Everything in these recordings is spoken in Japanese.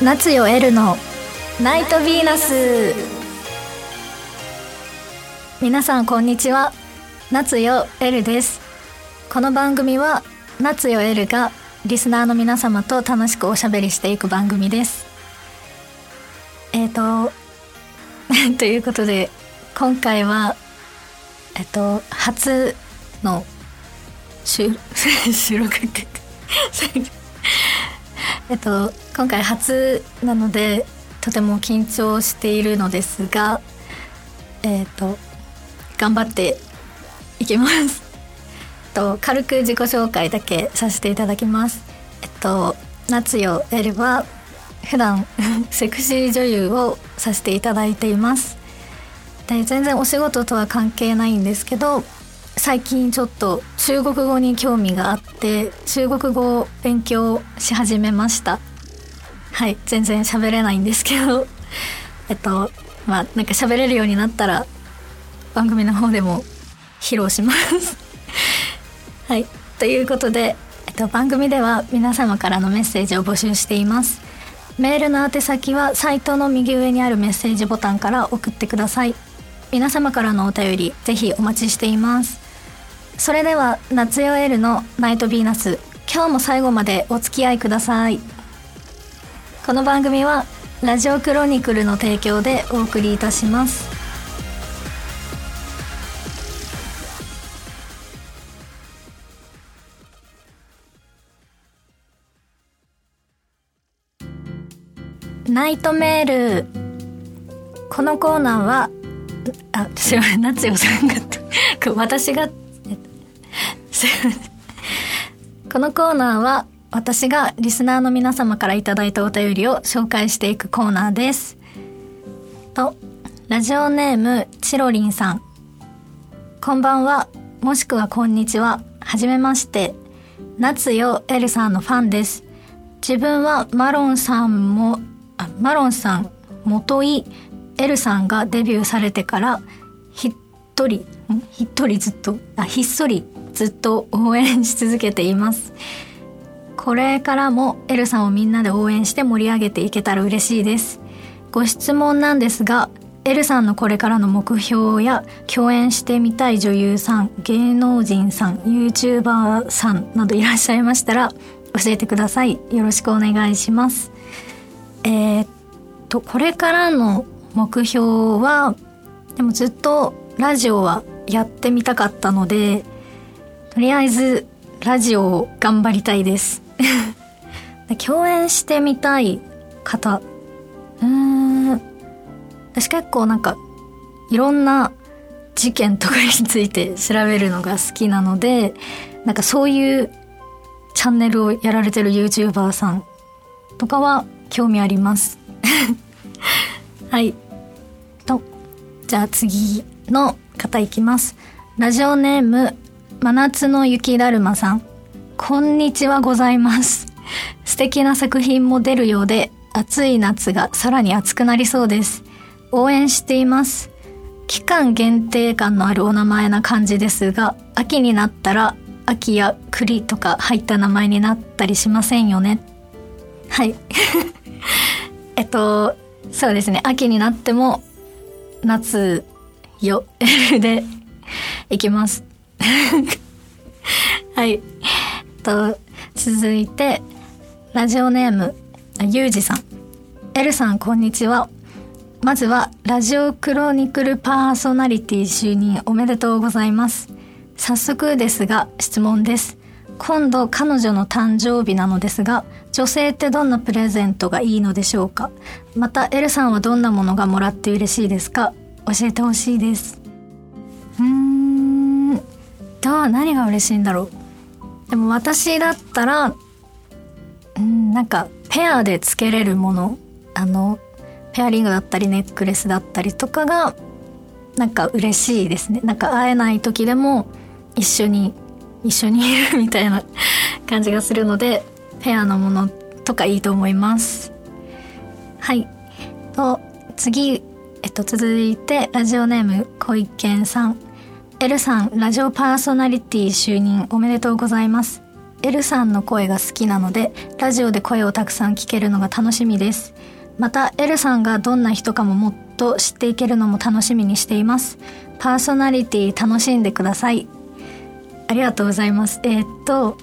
夏よエルのナイトヴィーナス。皆さんこんにちは。夏よエルです。この番組は夏よエルがリスナーの皆様と楽しくおしゃべりしていく番組です。えっ、ー、とということで今回はえっと初の収 収録って えっと今回初なのでとても緊張しているのですがえっと頑張っていきます。と軽く自己紹介だけさせていただきます。えっと夏よエルは普段 セクシー女優をさせていただいています。で全然お仕事とは関係ないんですけど最近ちょっと中国語に興味があって中国語を勉強し始めました。はい全然喋れないんですけど。えっとまあなんか喋れるようになったら番組の方でも披露します。はいということで、えっと、番組では皆様からのメッセージを募集しています。メールの宛先はサイトの右上にあるメッセージボタンから送ってください。皆様からのお便りぜひお待ちしています。それでは夏よエルのナイトヴィーナス。今日も最後までお付き合いください。この番組はラジオクロニクルの提供でお送りいたします。ナイトメール。このコーナーはあすいません。夏代さんが私が このコーナーは私がリスナーの皆様からいただいたお便りを紹介していくコーナーです。と、ラジオネームチロリンさん。こんばんは、もしくはこんにちは。はじめまして。夏よエルさんのファンです。自分はマロンさんも、あマロンさん、元井エルさんがデビューされてからひっとりひっとりずっと？あひっそりずっと応援し続けています。これからもエルさんをみんなで応援して盛り上げていけたら嬉しいです。ご質問なんですがエルさんのこれからの目標や共演してみたい女優さん芸能人さん YouTuber さんなどいらっしゃいましたら教えてください。よろしくお願いします。えー、っとこれからの目標はでもずっとラジオはやってみたかったのでとりあえずラジオを頑張りたいです。共演してみたい方。うーん。私結構なんかいろんな事件とかについて調べるのが好きなのでなんかそういうチャンネルをやられてる YouTuber さんとかは興味あります。はい。とじゃあ次の方いきます。ラジオネーム真夏の雪だるまさんこんにちはございます。素敵な作品も出るようで暑い夏がさらに暑くなりそうです。応援しています。期間限定感のあるお名前な感じですが秋になったら秋や栗とか入った名前になったりしませんよね。はい。えっとそうですね。秋になっても夏よ でいきます。はい。と続いてラジオネームゆうじさん。エルさんこんにちは。まずはラジオクロニクルパーソナリティ就任おめでとうございます。早速ですが質問です。今度彼女の誕生日なのですが女性ってどんなプレゼントがいいのでしょうか？またエルさんはどんなものがもらって嬉しいですか？教えてほしいです。う何が嬉しいんだろう？でも私だったらうんなんかペアでつけれるものあのペアリングだったりネックレスだったりとかがなんか嬉しいですね。なんか会えない時でも一緒に一緒にいるみたいな 感じがするのでペアのものとかいいと思います。はい。と次えっと続いてラジオネーム小池さん。L さんラジオパーソナリティ就任おめでとうございます。L さんの声が好きなのでラジオで声をたくさん聞けるのが楽しみです。また L さんがどんな人かももっと知っていけるのも楽しみにしています。パーソナリティ楽しんでください。ありがとうございます。えー、っと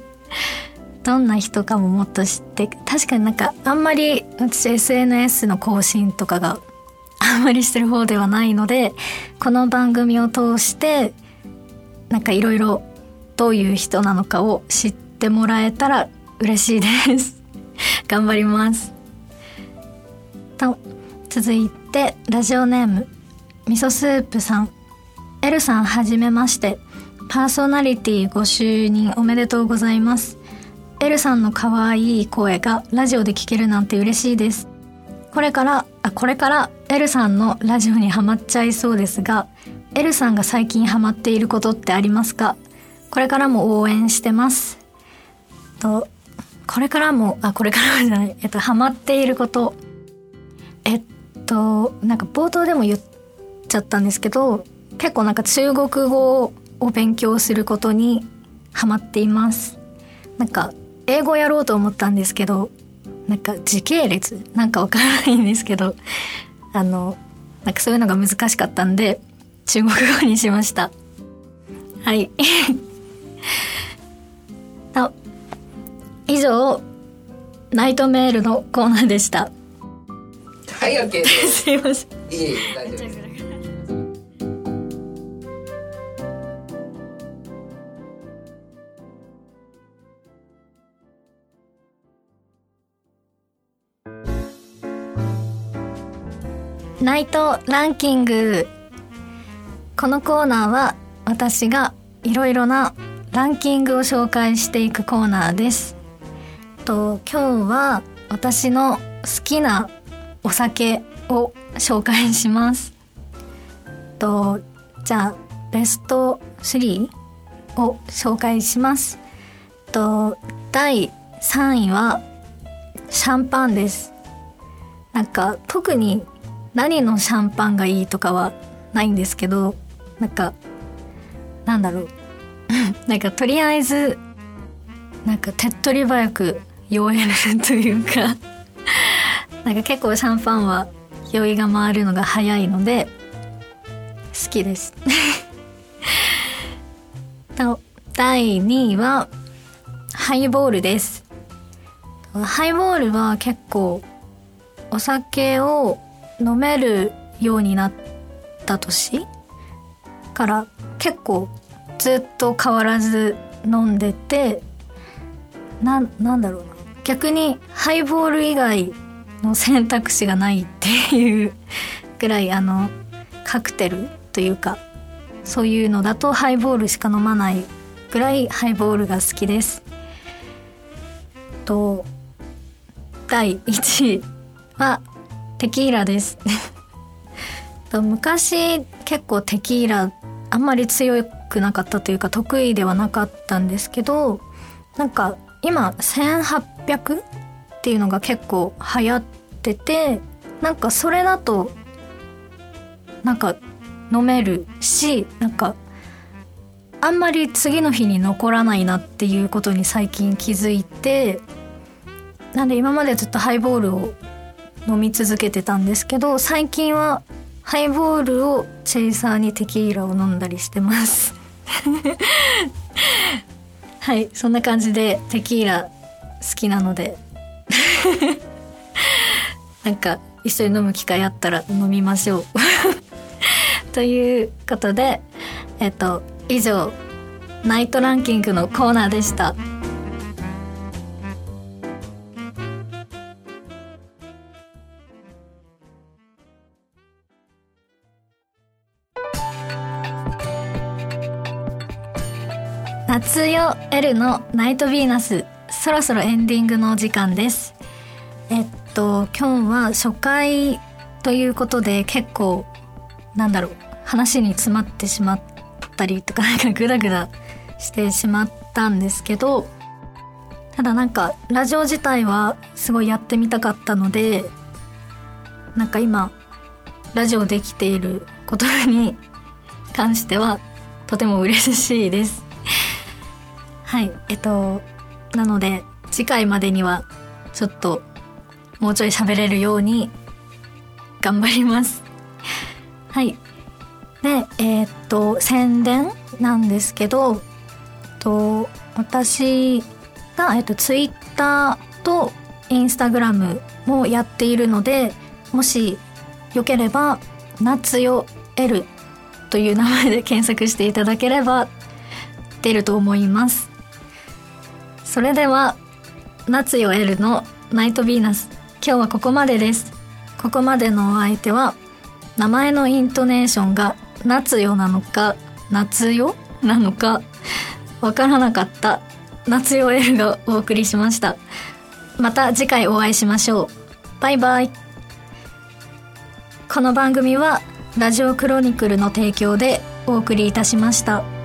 どんな人かももっと知って確かになんかあんまり私 SNS の更新とかがあんまりしてる方ではないのでこの番組を通してなんかいろいろどういう人なのかを知ってもらえたら嬉しいです。頑張ります。と続いてラジオネーム味噌スープさん。L さんはじめまして。パーソナリティご就任おめでとうございます。L さんの可愛い声がラジオで聞けるなんて嬉しいです。これからあこれから L さんのラジオにハマっちゃいそうですが L さんが最近ハマっていることってありますか？これからも応援してます。とこれからもあこれからもじゃない。えっとハマっていること。えっとなんか冒頭でも言っちゃったんですけど結構なんか中国語を勉強することにハマっています。なんか英語やろうと思ったんですけどなんか時系列なんかわからないんですけどあのなんかそういうのが難しかったんで中国語にしました。はい。と以上ナイトメールのコーナーでした。はい、OK です。すいません。いえいえ、大丈夫ナイトランキングこのコーナーは私がいろいろなランキングを紹介していくコーナーです。と今日は私の好きなお酒を紹介します。とじゃあベスト3を紹介します。と第3位はシャンパンです。なんか特に何のシャンパンがいいとかはないんですけどなんかなんだろう。なんかとりあえずなんか手っ取り早く酔えるというか なんか結構シャンパンは酔いが回るのが早いので好きです。と第2位はハイボールです。ハイボールは結構お酒を飲めるようになった年から結構ずっと変わらず飲んでてななんだろうな逆にハイボール以外の選択肢がないっていうぐらいあのカクテルというかそういうのだとハイボールしか飲まないぐらいハイボールが好きです。と第1位はテキーラです。昔結構テキーラあんまり強くなかったというか得意ではなかったんですけどなんか今1800っていうのが結構流行っててなんかそれだとなんか飲めるしなんかあんまり次の日に残らないなっていうことに最近気づいてなんで今までずっとハイボールを飲み続けてたんですけど最近はハイボールをチェイサーにテキーラを飲んだりしてます。はいそんな感じでテキーラ好きなので。なんか一緒に飲む機会あったら飲みましょう。ということでえっと以上ナイトランキングのコーナーでした。夏よ L のナイトヴィーナス。そろそろエンディングのお時間です。えっと今日は初回ということで結構なんだろう話に詰まってしまったりとかなんか グダグダしてしまったんですけどただなんかラジオ自体はすごいやってみたかったのでなんか今ラジオできていることに関してはとても嬉しいです。はいえっとなので次回までにはちょっともうちょい喋れるように頑張ります。はい。でえーっと宣伝なんですけどと私が、えっと、ツイッターとインスタグラムもやっているのでもしよければ「夏よ L」という名前で検索していただければ出ると思います。それでは「夏よ L」の「ナイトヴィーナス」今日はここまでです。ここまでのお相手は名前のイントネーションが「夏よ」なのか「夏よ」なのかわからなかった夏よ L がお送りしました。また次回お会いしましょう。バイバイ。この番組はラジオクロニクルの提供でお送りいたしました。